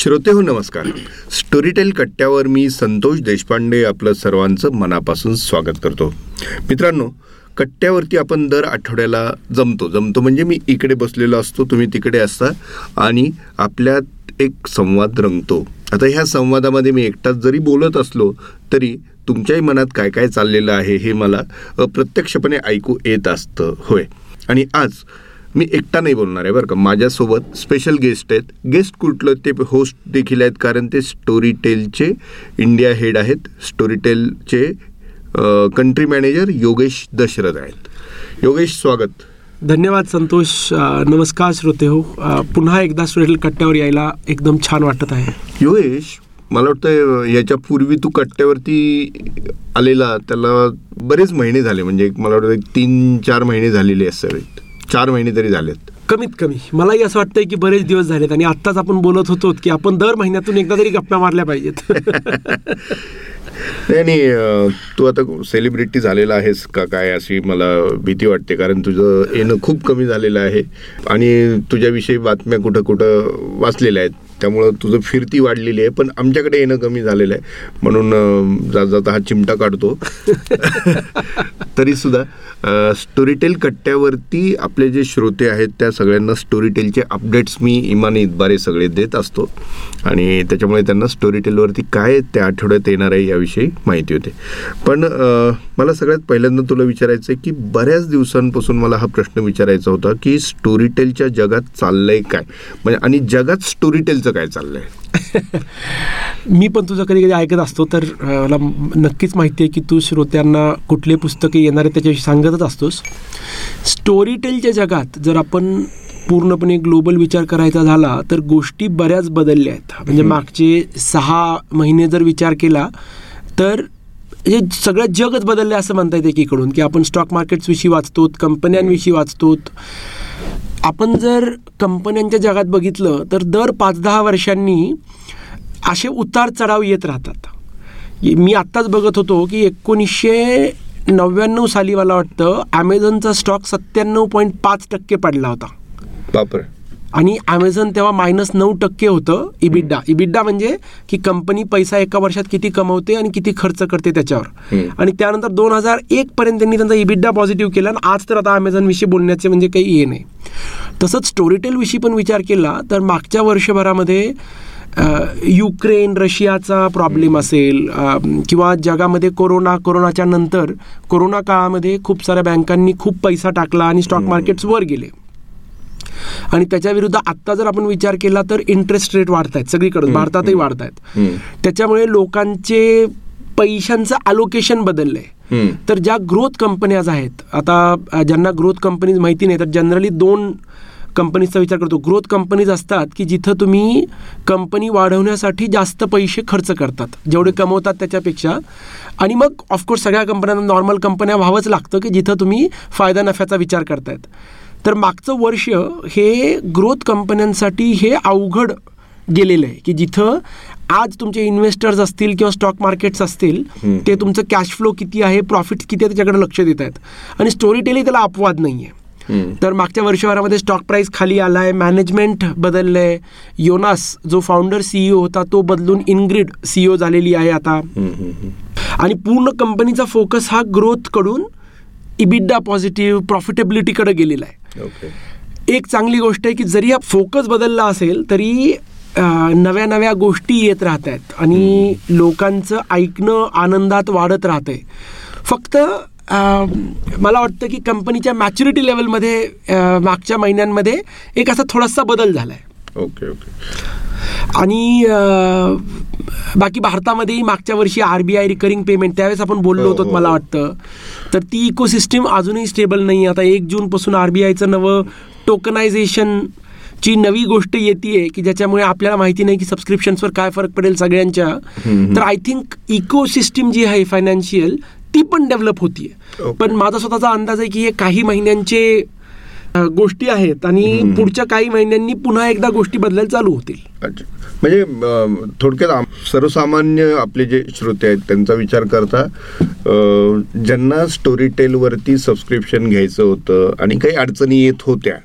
श्रोते हो नमस्कार. स्टोरीटेल कट्ट्यावर मी संतोष देशपांडे आपलं सर्वांचं मनापासून स्वागत करतो. मित्रांनो कट्ट्यावरती आपण दर आठवड्याला जमतो. जमतो म्हणजे मी इकडे बसलेलो असतो तुम्ही तिकडे असता आणि आपल्यात एक संवाद रंगतो. आता ह्या संवादामध्ये मी एकटाच जरी बोलत असलो तरी तुमच्याही मनात काय काय चाललेलं आहे हे मला अप्रत्यक्षपणे ऐकू येत असतं. होय. आणि आज मी एकटा नाही बोलणार आहे बरं का. माझ्यासोबत स्पेशल गेस्ट आहेत. गेस्ट कुठलं ते होस्ट देखील आहेत कारण ते स्टोरी टेलचे इंडिया हेड आहेत. स्टोरी टेलचे कंट्री मॅनेजर योगेश दशरथ आहेत. योगेश स्वागत. धन्यवाद संतोष. नमस्कार श्रोते हो. पुन्हा एकदा स्टुडेंट कट्ट्यावर यायला एकदम छान वाटत आहे. योगेश मला वाटतं याच्या पूर्वी तू कट्ट्यावरती आलेला त्याला बरेच महिने झाले. म्हणजे मला वाटतं एक तीन चार महिने झालेले असावेत. चार महिने तरी झालेत. कमीत कमी. मलाही असं वाटतंय की बरेच दिवस झालेत आणि आत्ताच आपण बोलत होतो की आपण दर महिन्यातून एकदा तरी गप्पा मारल्या पाहिजेत. नाही तू आता सेलिब्रिटी झालेला आहेस का काय अशी मला भीती वाटते कारण तुझं येणं खूप कमी झालेलं आहे. आणि तुझ्याविषयी बातम्या कुठं कुठं वाचलेल्या आहेत. त्यामुळं तुझं फिरती वाढलेली आहे पण आमच्याकडे येणं कमी झालेलं आहे. म्हणून जात जाता हा चिमटा काढतो. तरीसुद्धा स्टोरीटेल कट्ट्यावरती आपले जे श्रोते आहेत त्या सगळ्यांना स्टोरीटेलचे अपडेट्स मी इमानी इतबारे सगळे देत असतो. आणि त्याच्यामुळे त्यांना स्टोरीटेलवरती काय त्या आठवड्यात येणार आहे याविषयी माहिती होते. पण मला सगळ्यात पहिल्यांदा तुला विचारायचं आहे की बऱ्याच दिवसांपासून मला हा प्रश्न विचारायचा होता की स्टोरीटेलच्या जगात चाललंय काय? म्हणजे आणि जगात स्टोरीटेलचं काय चाललंय? मी पण तुझं कधी कधी ऐकत असतो तर मला नक्कीच माहिती आहे की तू श्रोत्यांना कुठले पुस्तके येणार आहे त्याच्याविषयी सांगतच असतोस. स्टोरी टेलच्या जगात जर आपण पूर्णपणे ग्लोबल विचार करायचा झाला तर गोष्टी बऱ्याच बदलल्या आहेत. म्हणजे मागचे सहा महिने जर विचार केला तर हे सगळं जगच बदललं असं म्हणता येते एकीकडून की आपण स्टॉक मार्केट्सविषयी वाचतो कंपन्यांविषयी वाचतो आपण जर कंपन्यांच्या जगात बघितलं तर दर पाच दहा वर्षांनी असे उतार चढाव येत राहतात. मी आत्ताच बघत होतो की एकोणीसशे नव्याण्णव साली मला वाटतं ॲमेझॉनचा स्टॉक सत्त्याण्णव पॉईंट पाच टक्के पडला होता. बापर. आणि ॲमेझॉन तेव्हा मायनस नऊ टक्के होतं इबिड्डा इबिड्डा म्हणजे की कंपनी पैसा एका वर्षात किती कमवते आणि किती खर्च करते त्याच्यावर. आणि त्यानंतर दोन हजार एक पर्यंत त्यांनी त्यांचा इबिड्डा पॉझिटिव्ह केला आणि आज तर आता अमेझॉन विषयी बोलण्याचे म्हणजे काही हे नाही. तसंच स्टोरीटेल विषयी पण विचार केला तर मागच्या वर्षभरामध्ये युक्रेन रशियाचा प्रॉब्लेम असेल किंवा जगामध्ये कोरोना कोरोनाच्या नंतर कोरोना काळामध्ये खूप साऱ्या बँकांनी खूप पैसा टाकला आणि स्टॉक मार्केट्स वर गेले. आणि त्याच्या विरुद्ध आत्ता जर आपण विचार केला तर इंटरेस्ट रेट वाढत आहेत सगळीकडे भारतातही वाढत आहेत. त्याच्यामुळे लोकांचे पैशांचं अलोकेशन बदललंय. तर ज्या ग्रोथ कंपन्याज आहेत आता ज्यांना ग्रोथ कंपनीज माहिती नाही तर जनरली दोन कंपनीजचा विचार करतो. ग्रोथ कंपनीज असतात की जिथं तुम्ही कंपनी वाढवण्यासाठी जास्त पैसे खर्च करतात जेवढे कमवतात त्याच्यापेक्षा. आणि मग ऑफकोर्स सगळ्या कंपन्यांना नॉर्मल कंपन्या व्हावंच लागतं की जिथं तुम्ही फायदा नफ्याचा विचार करतायत. तर मागचं वर्ष हे ग्रोथ कंपन्यांसाठी हे अवघड गेलेलं आहे. की जिथं आज तुमचे इन्व्हेस्टर्स असतील किंवा स्टॉक मार्केट्स असतील ते तुमचं कॅश फ्लो किती आहे प्रॉफिट किती आहे त्याच्याकडे लक्ष देत आहेत. आणि स्टोरी टेलिंग त्याला अपवाद नाही आहे. तर मागच्या वर्षभरामध्ये स्टॉक प्राईस खाली आलाय मॅनेजमेंट बदललंय. योनास जो फाउंडर सीईओ होता तो बदलून इनग्रिड सीईओ झालेली आहे आता. आणि पूर्ण कंपनीचा फोकस हा ग्रोथकडून इबिड्डा पॉझिटिव्ह प्रॉफिटेबिलिटीकडे गेलेला आहे. ओके एक चांगली गोष्ट आहे की जरी हा फोकस बदलला असेल तरी नव्या नव्या गोष्टी येत राहत आहेत आणि लोकांचं ऐकणं आनंदात वाढत राहतंय. फक्त मला वाटतं की कंपनीच्या मॅच्युरिटी लेवलमध्ये मागच्या महिन्यांमध्ये एक असा थोडासा बदल झाला आहे ओके ओके आणि बाकी भारतामध्येही मागच्या वर्षी R B I recurring payment त्यावेळेस आपण बोललो हो, होतो हो. मला वाटतं. तर ती इकोसिस्टीम अजूनही स्टेबल नाही आता एक जूनपासून आर बी आयचं नवं टोकनायझेशन ची नवी गोष्ट येते की ज्याच्यामुळे आपल्याला माहिती नाही की सबस्क्रिप्शन्सवर काय फरक पडेल सगळ्यांच्या. तर आय थिंक इकोसिस्टीम जी आहे फायनान्शियल ती पण डेव्हलप होतीये. पण माझा स्वतःचा अंदाज आहे की हे काही महिन्यांचे गोष्टी आहेत आणि पुढच्या काही महिन्यांनी पुन्हा एकदा गोष्टी बदलायला चालू होतील. अच्छा. म्हणजे थोडक्यात सर्वसामान्य आपले जे श्रोते आहेत त्यांचा विचार करता ज्यांना स्टोरी टेलवरती सबस्क्रिप्शन घ्यायचं होतं आणि काही अडचणी येत होत्या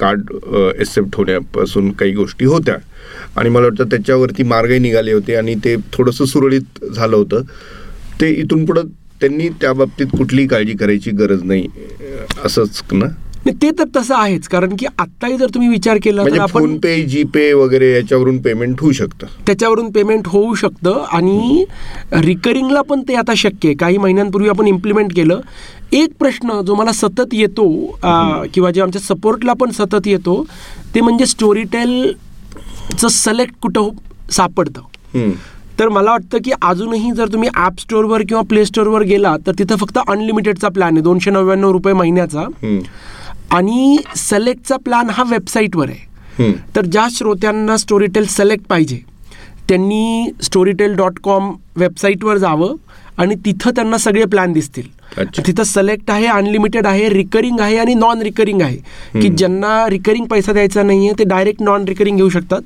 कार्ड एक्सेप्ट होण्यापासून काही गोष्टी होत्या आणि मला वाटतं त्याच्यावरती मार्गही निघाले होते आणि ते थोडंसं सुरळीत झालं होतं ते इथून पुढं त्यांनी त्या बाबतीत कुठलीही काळजी करायची गरज नाही असंच ना? ते तर तसं आहेच कारण की आत्ताही जर तुम्ही विचार केला तर म्हणजे आपण फोन पे जीपे वगैरे याच्यावरून पेमेंट होऊ शकतं. त्याच्यावरून पेमेंट होऊ शकतं आणि रिकरिंगला पण ते आता शक्य आहे. काही महिन्यांपूर्वी आपण इम्प्लिमेंट केलं. एक प्रश्न जो मला सतत येतो किंवा जे आमच्या सपोर्टला पण सतत येतो ते म्हणजे स्टोरीटेलचं सिलेक्ट कुठं सापडतं. तर मला वाटतं की अजूनही जर तुम्ही ॲप स्टोअरवर किंवा प्ले स्टोअरवर गेला तर तिथं फक्त अनलिमिटेडचा प्लॅन आहे. दोनशे नव्याण्णव रुपये महिन्याचा. आणि सिलेक्टचा प्लॅन हा वेबसाईटवर आहे. तर ज्या श्रोत्यांना स्टोरीटेल सिलेक्ट पाहिजे त्यांनी स्टोरीटेल डॉट कॉम वेबसाईटवर जावं आणि तिथं त्यांना सगळे प्लॅन दिसतील. तिथं सिलेक्ट आहे अनलिमिटेड आहे रिकरिंग आहे आणि नॉन रिकरिंग आहे. की ज्यांना रिकरिंग पैसा द्यायचा नाही आहे ते डायरेक्ट नॉन रिकरिंग घेऊ शकतात.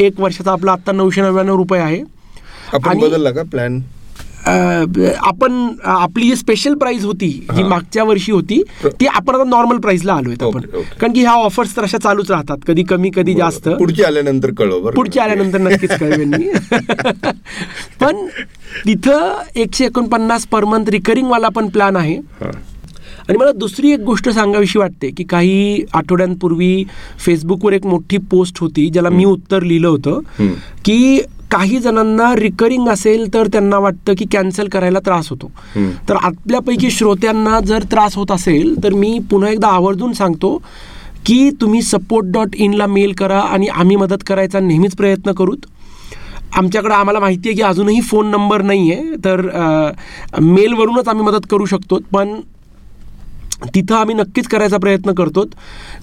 एक वर्षाचा आपला आत्ता नऊशे नव्याण्णव रुपये आहे. आपण आणि- बदलला का प्लॅन आपण आपली जी स्पेशल प्राइस होती जी. मागच्या वर्षी होती ती आपण आता नॉर्मल प्राइसला आलोय आपण. कारण की ह्या ऑफर्स तर अशा चालूच राहतात कधी कमी कधी जास्त पुढची आल्यानंतर कळव बरं पुढच्या आल्यानंतर नक्कीच कळवेन मी पण तिथं एकशे एकोणपन्नास पर मंथ रिकरिंग वाला पण प्लॅन आहे. आणि मला दुसरी एक गोष्ट सांगावीशी वाटते की काही आठवड्यांपूर्वी फेसबुकवर एक मोठी पोस्ट होती ज्याला मी उत्तर लिहिलं होतं. की काही जणांना रिकरिंग असेल तर त्यांना वाटतं की कॅन्सल करायला त्रास होतो. तर आपल्यापैकी श्रोत्यांना जर त्रास होत असेल तर मी पुन्हा एकदा आवर्जून सांगतो की तुम्ही सपोर्ट डॉट इनला मेल करा आणि आम्ही मदत करायचा नेहमीच प्रयत्न करूत. आमच्याकडं आम्हाला माहिती आहे की अजूनही फोन नंबर नाही आहे तर मेलवरूनच आम्ही मदत करू शकतो पण तिथं आम्ही नक्कीच करायचा प्रयत्न करतो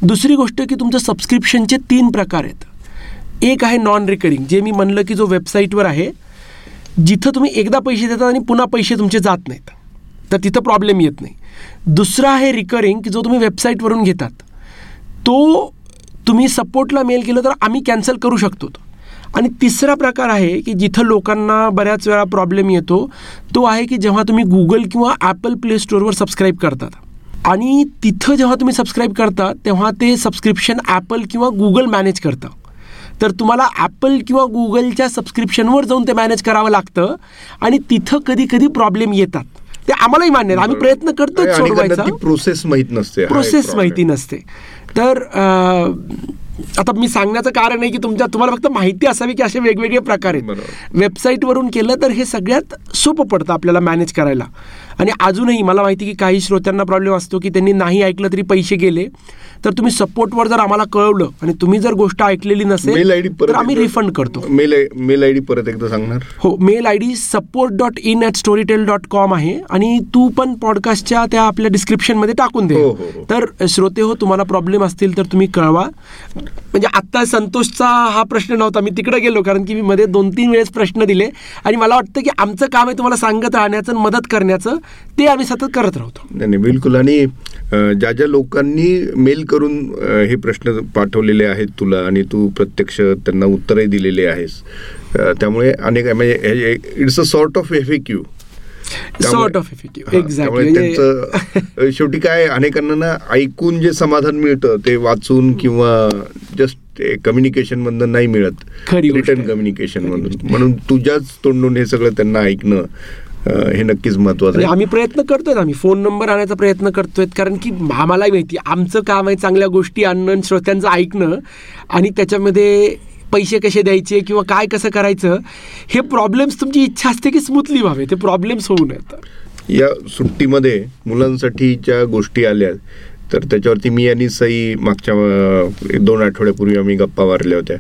दुसरी गोष्ट की तुमचं सबस्क्रिप्शनचे तीन प्रकार आहेत. एक आहे नॉन रिकरिंग जे मी म्हणलं की जो वेबसाईटवर आहे जिथं तुम्ही एकदा पैसे देतात आणि पुन्हा पैसे तुमचे जात नाहीत. तर तिथं प्रॉब्लेम येत नाही. दुसरा आहे रिकरिंग की जो तुम्ही वेबसाईटवरून घेतात. तो तुम्ही सपोर्टला मेल केलं तर आम्ही कॅन्सल करू शकतो. आणि तिसरा प्रकार आहे की जिथं लोकांना बऱ्याच वेळा प्रॉब्लेम येतो तो आहे की जेव्हा तुम्ही गुगल किंवा ॲपल प्ले स्टोअरवर सबस्क्राईब करतात. आणि तिथं जेव्हा तुम्ही सबस्क्राईब करता तेव्हा ते सबस्क्रिप्शन ॲपल किंवा गुगल मॅनेज करतं. तर तुम्हाला ॲपल किंवा गुगलच्या सबस्क्रिप्शनवर जाऊन ते मॅनेज करावं लागतं. आणि तिथं कधी कधी प्रॉब्लेम येतात. ते आम्हालाही मान्य आहे. आम्ही प्रयत्न करतो सोडवायचा. प्रोसेस माहीत नसते. प्रोसेस माहिती. नसते. तर आता मी सांगण्याचं कारण आहे की तुमच्या तुम्हाला फक्त माहिती असावी की असे वेगवेगळे प्रकार आहेत. वेबसाईटवरून केलं तर हे सगळ्यात सोपं पडतं आपल्याला मॅनेज करायला. आणि अजूनही मला माहिती की काही श्रोत्यांना प्रॉब्लेम असतो की त्यांनी नाही ऐकलं तरी पैसे गेले. तर तुम्ही सपोर्टवर जर आम्हाला कळवलं आणि तुम्ही जर गोष्ट ऐकलेली मेल नसेल तर आम्ही रिफंड करतो. मेल मेल आयडी परत एकदा सांगणार? हो mail I D support dot in at Storytel dot com आहे आणि तू पण पॉडकास्टच्या त्या आपल्या डिस्क्रिप्शनमध्ये टाकून दे. हो, हो, हो. तर श्रोते हो तुम्हाला प्रॉब्लेम असतील तर तुम्ही कळवा. म्हणजे आत्ता संतोषचा हा प्रश्न नव्हता. मी तिकडे गेलो कारण की मी मध्ये दोन तीन वेळेस प्रश्न दिले. आणि मला वाटतं की आमचं काम आहे तुम्हाला सांगत राहण्याचं आणि मदत करण्याचं. ते आम्ही सतत करत राहतो. नाही नाही, बिलकुल. आणि ज्या ज्या लोकांनी मेल करून हे प्रश्न पाठवलेले आहेत तुला आणि तू प्रत्यक्ष त्यांना उत्तरही दिलेले आहेस त्यामुळे अनेक म्हणजे it's a sort of F Q sort of effective exactly शेवटी काय अनेकांना ना ऐकून जे समाधान मिळतं ते वाचून किंवा जस्ट कम्युनिकेशन मधनं नाही मिळत. रिटर्न. कम्युनिकेशन मधून. म्हणून तुझ्याच तोंडून हे सगळं त्यांना ऐकणं हे नक्कीच महत्वाचं आणि आहे. आम्ही प्रयत्न करतोय आम्ही फोन नंबर आणायचा प्रयत्न करतोय कारण की आम्हालाही माहिती आमचं काम आहे चांगल्या गोष्टी आणणं आणि श्रोत्यांचं ऐकणं आणि त्याच्यामध्ये पैसे कसे द्यायचे किंवा काय कसं करायचं हे प्रॉब्लेम्स तुमची इच्छा असते की स्मूथली व्हावे. ते प्रॉब्लेम्स होऊ नयेत. या सुट्टीमध्ये मुलांसाठी ज्या गोष्टी आल्या तर त्याच्यावरती मी आणि सई मागच्या दोन आठवड्यापूर्वी आम्ही गप्पा मारल्या होत्या.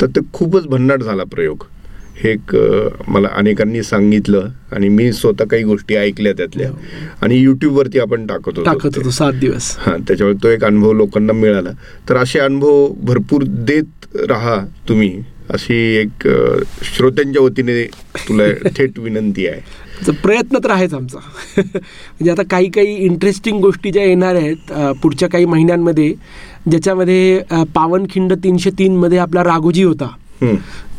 तर ते खूपच भन्नाट झाला प्रयोग. हे एक मला अनेकांनी सांगितलं आणि मी स्वतः काही गोष्टी ऐकल्या त्यातल्या. आणि युट्यूबवरती आपण टाकत टाकत होतो सात दिवस. हां त्याच्यामुळे तो एक अनुभव लोकांना मिळाला. तर असे अनुभव भरपूर देत राहा तुम्ही. अशी एक श्रोत्यांच्या वतीने तुला थेट विनंती आहे. प्रयत्न तर आहेच आमचा. म्हणजे आता काही काही इंटरेस्टिंग गोष्टी ज्या येणार आहेत पुढच्या काही महिन्यांमध्ये ज्याच्यामध्ये पावनखिंड तीनशे तीनमध्ये आपला राघोजी होता.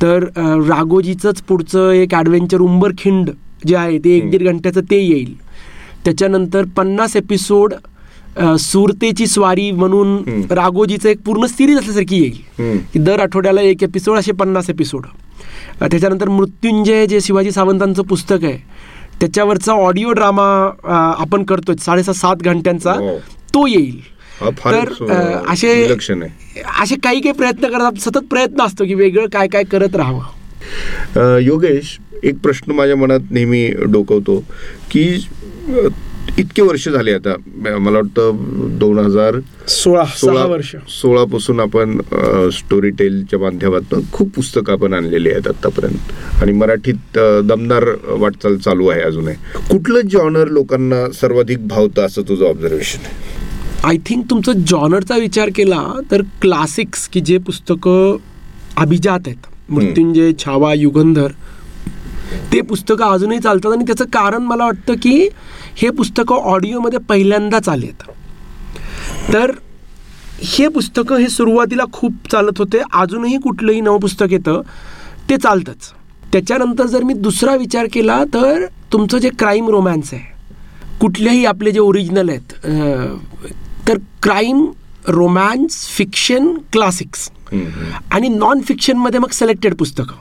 तर राघोजीचंच पुढचं एक ॲडव्हेंचर उंबरखिंड जे आहे ते एक. दीड घंट्याचं ते येईल. त्याच्यानंतर पन्नास एपिसोड सुरतेची स्वारी म्हणून राघोजीचं एक पूर्ण सिरीज असल्यासारखी येईल. की दर आठवड्याला एक एपिसोड असे पन्नास एपिसोड त्याच्यानंतर मृत्युंजय जे शिवाजी सावंतांचं पुस्तक आहे त्याच्यावरचा ऑडिओ ड्रामा आपण करतोय. साडेसात सात घंट्यांचा हो. तो येईल. तर असे असे काही काही प्रयत्न करतात. सतत प्रयत्न असतो की वेगळं काय काय करत राहावं. योगेश एक प्रश्न माझ्या मनात नेहमी डोकवतो की इतके वर्ष झाले आता. मला वाटतं दोन हजार सोळा सहा वर्ष. सोळापासून आपण स्टोरी टेलच्या माध्यमातून खूप पुस्तकं आपण आणलेली आहेत आतापर्यंत. आणि मराठीत दमदार वाटचाल चालू आहे अजूनही. कुठलं जॉनर लोकांना सर्वाधिक भावतं असं तुझं ऑब्झर्वेशन आहे? आय थिंक तुमचं जॉनरचा विचार केला तर क्लासिक्स की जे पुस्तकं अभिजात आहेत. मृत्युंजय छावा युगंधर ते पुस्तकं अजूनही चालतात आणि त्याचं कारण मला वाटतं की हे पुस्तकं ऑडिओमध्ये पहिल्यांदाच आलेत. तर हे पुस्तकं हे सुरुवातीला खूप चालत होते. अजूनही कुठलंही नवं पुस्तक येतं ते चालतंच. त्याच्यानंतर जर मी दुसरा विचार केला तर तुमचं जे क्राईम रोमॅन्स आहे कुठल्याही आपले जे ओरिजिनल आहेत तर क्राईम रोमॅन्स फिक्शन क्लासिक्स. आणि नॉन फिक्शनमध्ये मग सिलेक्टेड पुस्तकं.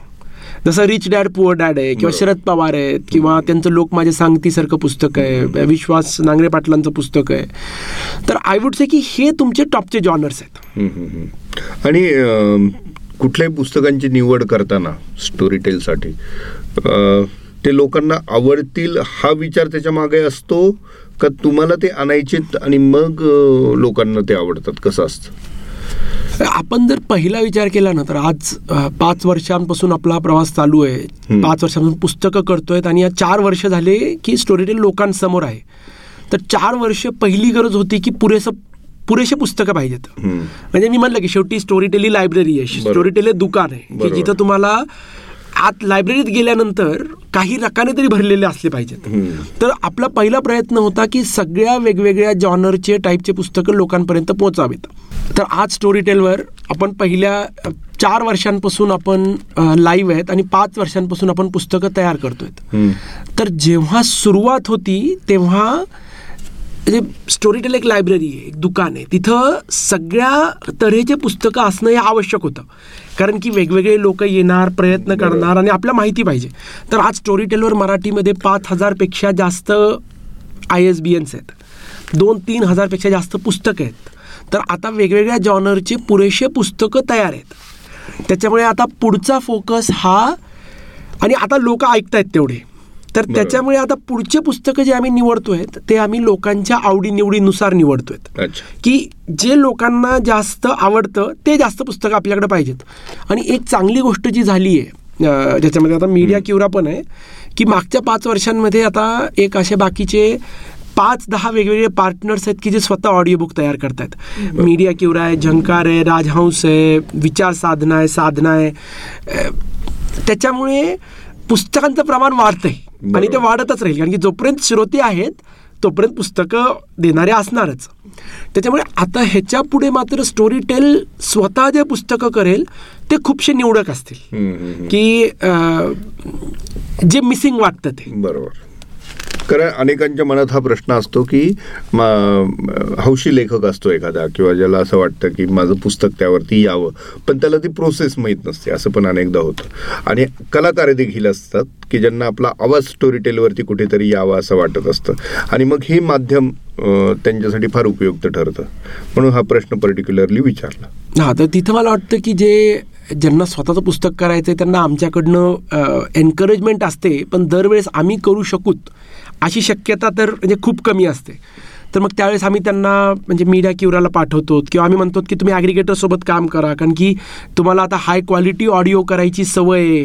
जसं रिच डॅड पुअर डॅड आहे किंवा. शरद पवार आहेत किंवा त्यांचं लोक माझे सांगतीसारखं पुस्तक आहे विश्वास नांगरे पाटलांचं पुस्तक आहे. तर आय वुड से की हे तुमचे टॉपचे जॉनर्स आहेत. आणि कुठल्याही पुस्तकांची निवड करताना स्टोरी टेलसाठी ते लोकांना आवडतील हा विचार त्याच्यामागे असतो का तुम्हाला ते आणायचेत आणि मग लोकांना ते आवडतात? कसं असतं? आपण जर पहिला विचार केला ना तर आज पाच वर्षांपासून आपला प्रवास चालू आहे. पाच वर्षांपासून पुस्तकं करतोय आणि या चार वर्ष झाले की स्टोरी टेल लोकांसमोर आहे तर चार वर्ष पहिली गरज होती की पुरेसं पुरेसे पुस्तकं पाहिजेत. म्हणजे मी म्हणलं की शेवटी स्टोरी टेल ही लायब्ररी आहे बरोबर. स्टोरी टेल हे दुकान आहे की. जिथं तुम्हाला आत लायब्ररीत गेल्यानंतर काही रकाने तरी भरलेले असले पाहिजेत. तर आपला पहिला प्रयत्न होता की सगळ्या वेगवेगळ्या जॉनरचे टाईपचे पुस्तकं लोकांपर्यंत पोहोचावीत तर आज स्टोरी टेलवर आपण पहिल्या चार वर्षांपासून आपण लाईव्ह आहेत आणि पाच वर्षांपासून आपण पुस्तकं तयार करतोय. तर जेव्हा सुरुवात होती तेव्हा म्हणजे स्टोरी टेल एक लायब्ररी आहे एक दुकान आहे. तिथं सगळ्या तऱ्हेचे पुस्तकं असणं हे आवश्यक होतं. कारण की वेगवेगळे लोक येणार प्रयत्न करणार आणि आपल्या माहिती पाहिजे. तर आज स्टोरी टेलवर मराठीमध्ये पाच हजारपेक्षा जास्त आय एस बी एन्स आहेत. दोन तीन हजारपेक्षा जास्त पुस्तकं आहेत. तर आता वेगवेगळ्या जॉनरचे पुरेसे पुस्तकं तयार आहेत. त्याच्यामुळे आता पुढचा फोकस हा आणि आता लोक ऐकतायत तेवढे. तर. त्याच्यामुळे आता पुढचे पुस्तकं जे आम्ही निवडतोय ते आम्ही लोकांच्या आवडीनिवडीनुसार निवडतोय की जे लोकांना जास्त आवडतं ते जास्त पुस्तकं आपल्याकडे पाहिजेत. आणि एक चांगली गोष्ट जी झाली आहे ज्याच्यामध्ये आता मीडिया किवरा पण आहे की मागच्या पाच वर्षांमध्ये आता एक असे बाकीचे पाच दहा वेगवेगळे पार्टनर्स आहेत की जे स्वतः ऑडिओ बुक तयार करतायत. मीडिया किवरा आहे झंकार आहे राजहंस आहे विचार साधना आहे साधना आहे. त्याच्यामुळे पुस्तकांचं प्रमाण वाढतंय. आणि ते. वाढतच राहील. कारण की जोपर्यंत श्रोते आहेत तोपर्यंत पुस्तकं देणारे असणारच. त्याच्यामुळे आता ह्याच्या पुढे मात्र स्टोरी टेल स्वतः जे पुस्तकं करेल ते खूपशे निवडक असतील. की जे मिसिंग वाटतं ते. बरोबर. कारण अनेकांच्या मनात हा प्रश्न असतो की मा- हौशी लेखक असतो एखादा किंवा ज्याला असं वाटतं की माझं पुस्तक त्यावरती यावं पण त्याला ती प्रोसेस माहीत नसते असं पण अनेकदा होतं. आणि कलाकार देखील असतात की ज्यांना आपला आवाज स्टोरी टेलवरती कुठेतरी यावा असं वाटत असतं. आणि मग हे माध्यम त्यांच्यासाठी फार उपयुक्त ठरतं. म्हणून हा प्रश्न पर्टिक्युलरली विचारला. हां तर तिथं मला वाटतं की जे ज्यांना स्वतःचं पुस्तक करायचं आहे त्यांना आमच्याकडनं एनकरेजमेंट असते पण दरवेळेस आम्ही करू शकूत. अशी शक्यता तर म्हणजे खूप कमी असते. तर मग त्यावेळेस आम्ही त्यांना म्हणजे मीडिया किवराला पाठवतो किंवा आम्ही म्हणतो की तुम्ही ॲग्रिगेटरसोबत काम करा कारण की तुम्हाला आता हाय क्वालिटी ऑडिओ करायची सवय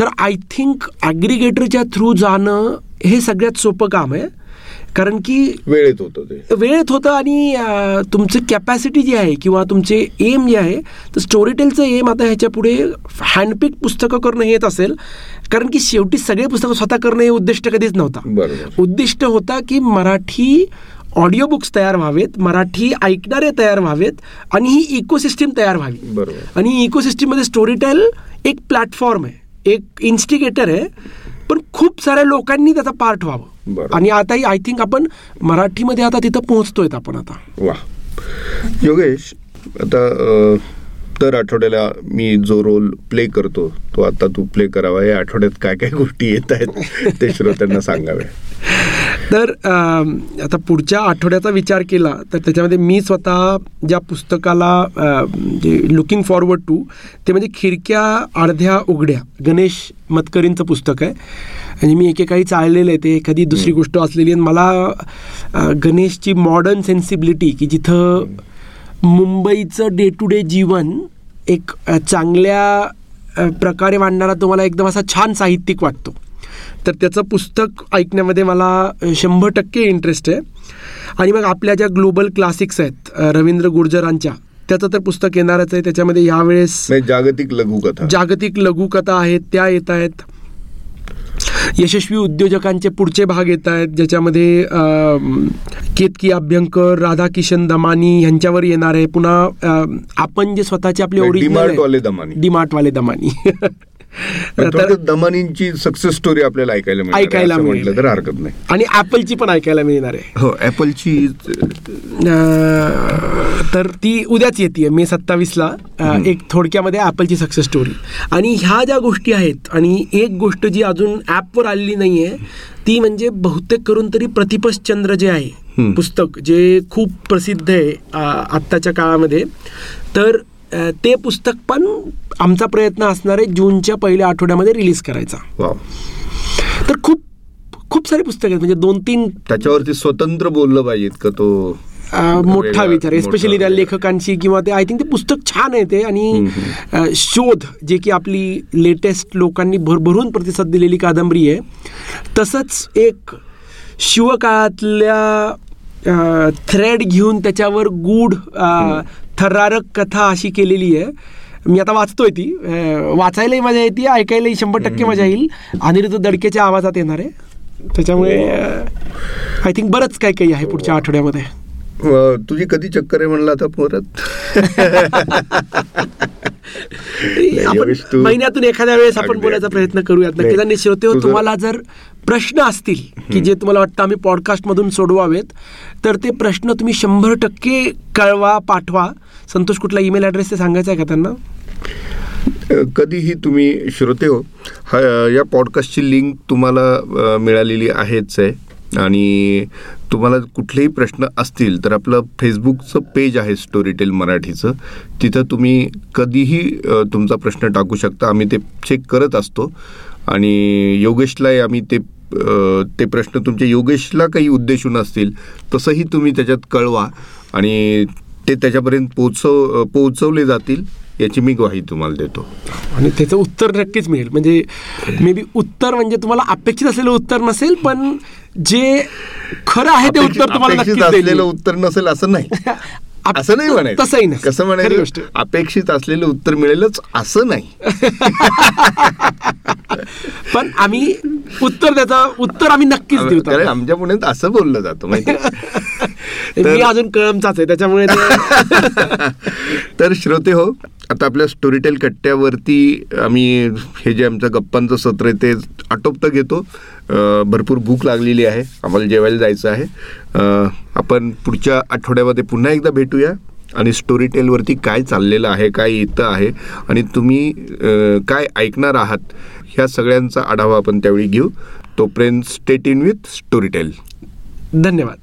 तर आय थिंक ॲग्रिगेटरच्या थ्रू जाणं हे सगळ्यात सोपं काम आहे. कारण की वेळेत होतं ते. वेळेत होतं आणि तुमचं कॅपॅसिटी जी आहे किंवा तुमचे एम जे आहे तर स्टोरी टेलचं एम आता ह्याच्या पुढे हँडपिक पुस्तकं करणं हेच असेल. कारण की शेवटी सगळे पुस्तकं स्वतः करणं हे उद्दिष्ट कधीच नव्हता. उद्दिष्ट होता की मराठी ऑडिओ बुक्स तयार व्हावेत मराठी ऐकणारे तयार व्हावेत आणि ही इकोसिस्टीम तयार व्हावी. आणि इकोसिस्टीममध्ये स्टोरी टेल एक प्लॅटफॉर्म आहे एक इन्स्टिगेटर आहे. पण खूप साऱ्या लोकांनी त्याचा पार्ट व्हावं. आणि आताही आय थिंक आपण मराठीमध्ये आता तिथं पोहोचतोय आपण आता. वा. योगेश आता दर आठवड्याला मी जो रोल प्ले करतो तो आता तू प्ले करावा. या आठवड्यात काय काय गोष्टी येत आहेत ते श्रोत्यांना सांगाव्या तर आता पुढच्या आठवड्याचा विचार केला तर त्याच्यामध्ये मी स्वतः ज्या पुस्तकाला जे लुकिंग फॉरवर्ड टू ते म्हणजे खिडक्या अर्ध्या उघड्या गणेश मतकरींचं पुस्तक आहे. आणि मी एकेकाळी चाललेलं आहे ते एखादी दुसरी गोष्ट असलेली आणि मला गणेशची मॉडर्न सेन्सिबिलिटी की जिथं मुंबईचं डे टू डे जीवन एक चांगल्या प्रकारे मांडणारा तुम्हाला एकदम असा छान साहित्यिक वाटतो. तर त्याचं पुस्तक ऐकण्यामध्ये मला शंभर टक्के इंटरेस्ट आहे. आणि मग आपल्या ज्या ग्लोबल क्लासिक्स आहेत रवींद्र गुर्जरांच्या त्याचं तर पुस्तक येणारच आहे. त्याच्यामध्ये यावेळेस जागतिक लघुकथा. जागतिक लघुकथा आहेत त्या येत आहेत. यशस्वी उद्योजकांचे पुढचे भाग येत आहेत ज्याच्यामध्ये केतकी अभ्यंकर राधाकिशन दमानी यांच्यावर येणार आहे. पुन्हा आपण जे स्वतःचे आपले ओरिजिनल DMart वाले दमानी. डीमार्टवाले दमानी. दमानींची सक्सेस स्टोरी आपल्याला ऐकायला ऐकायला. म्हटलं तर हरकत नाही. आणि ॲपलची पण ऐकायला मिळणार आहे. हो ऍपलची तर ती उद्याच येते मे सत्तावीसला. एक थोडक्यामध्ये ॲपलची सक्सेस स्टोरी आणि ह्या ज्या गोष्टी आहेत आणि एक गोष्ट जी अजून ॲपवर आलेली नाही आहे ती म्हणजे बहुतेक करून तरी प्रतिपश्चंद्र जे आहे. पुस्तक जे खूप प्रसिद्ध आहे आत्ताच्या काळामध्ये. तर ते पुस्तक पण आमचा प्रयत्न असणार आहे जूनच्या पहिल्या आठवड्यामध्ये रिलीज करायचा. तर खूप खूप सारे पुस्तक आहेत. म्हणजे दोन तीन त्याच्यावरती स्वतंत्र बोललं पाहिजे का तो मोठा विचार एस्पेशली त्या. लेखकांशी किंवा ते आय थिंक ते पुस्तक छान आहे ते. आणि शोध जे की आपली लेटेस्ट लोकांनी भरभरून प्रतिसाद दिलेली कादंबरी आहे. तसंच एक शिवकाळातल्या थ्रेड घेऊन त्याच्यावर गूढ थरारक कथा अशी केलेली आहे. मी आता वाचतोय ती. वाचायलाही मजा येते ऐकायलाही शंभर टक्के मजा येईल. अनिरुद्ध दडकेच्या आवाजात येणार आहे. त्याच्यामुळे आय थिंक बरंच काही काही आहे पुढच्या आठवड्यामध्ये. तुझी कधी चक्कर आहे म्हणलं आता परत? महिन्यातून एखाद्या वेळेस आपण बोलायचा. प्रयत्न करूयात. नाही, नक्कीच आणि श्रोते हो, तुम्हाला जर प्रश्न असतील की जे तुम्हाला वाटतं आम्ही पॉडकास्टमधून सोडवावेत तर ते प्रश्न तुम्ही शंभर टक्के कळवा पाठवा. संतोष कुठला ईमेल ॲड्रेस ते सांगायचा आहे का त्यांना? कधीही तुम्ही श्रोते हो हा या पॉडकास्टची लिंक तुम्हाला मिळालेली आहेच आहे. आणि तुम्हाला कुठलेही प्रश्न असतील तर आपलं फेसबुकचं पेज आहे स्टोरीटेल मराठीचं. तिथं तुम्ही कधीही तुमचा प्रश्न टाकू शकता. आम्ही ते चेक करत असतो. आणि योगेशलाही आम्ही ते ते प्रश्न तुमच्या योगेशला काही उद्देशून असतील तसंही तुम्ही त्याच्यात कळवा. आणि ते त्याच्यापर्यंत पोचव पोहोचवले जातील याची मी ग्वाही तुम्हाला देतो. आणि त्याचं उत्तर नक्कीच मिळेल. म्हणजे मे बी उत्तर म्हणजे तुम्हाला अपेक्षित असलेलं उत्तर नसेल पण जे खरं आहे ते उत्तर तुम्हाला असलेलं उत्तर नसेल असं नाही. असं नाही म्हणायचं. तसंही नाही. कसं म्हणायचं? गोष्ट. अपेक्षित असलेलं उत्तर मिळेलच असं नाही. पण आम्ही उत्तर त्याचं उत्तर आम्ही नक्कीच देऊ कारण आमच्या पुण्यात असं बोललं जातं माहिती मी अजून कळमचाच आहे त्याच्यामुळे तर श्रोते हो आता आपल्या स्टोरीटेल कट्ट्यावरती आम्ही हे जे आमचं गप्पांचं सत्र आहे ते आटोपतं घेतो. भरपूर भूक लागलेली आहे आम्हाला जेवायला जायचं आहे. आपण पुढच्या आठवड्यामध्ये पुन्हा एकदा भेटूया. आणि स्टोरी टेलवरती काय चाललेलं आहे काय येतं आहे आणि तुम्ही काय ऐकणार आहात ह्या सगळ्यांचा आढावा आपण त्यावेळी घेऊ. तोपर्यंत स्टेट इन विथ स्टोरी टेल धन्यवाद.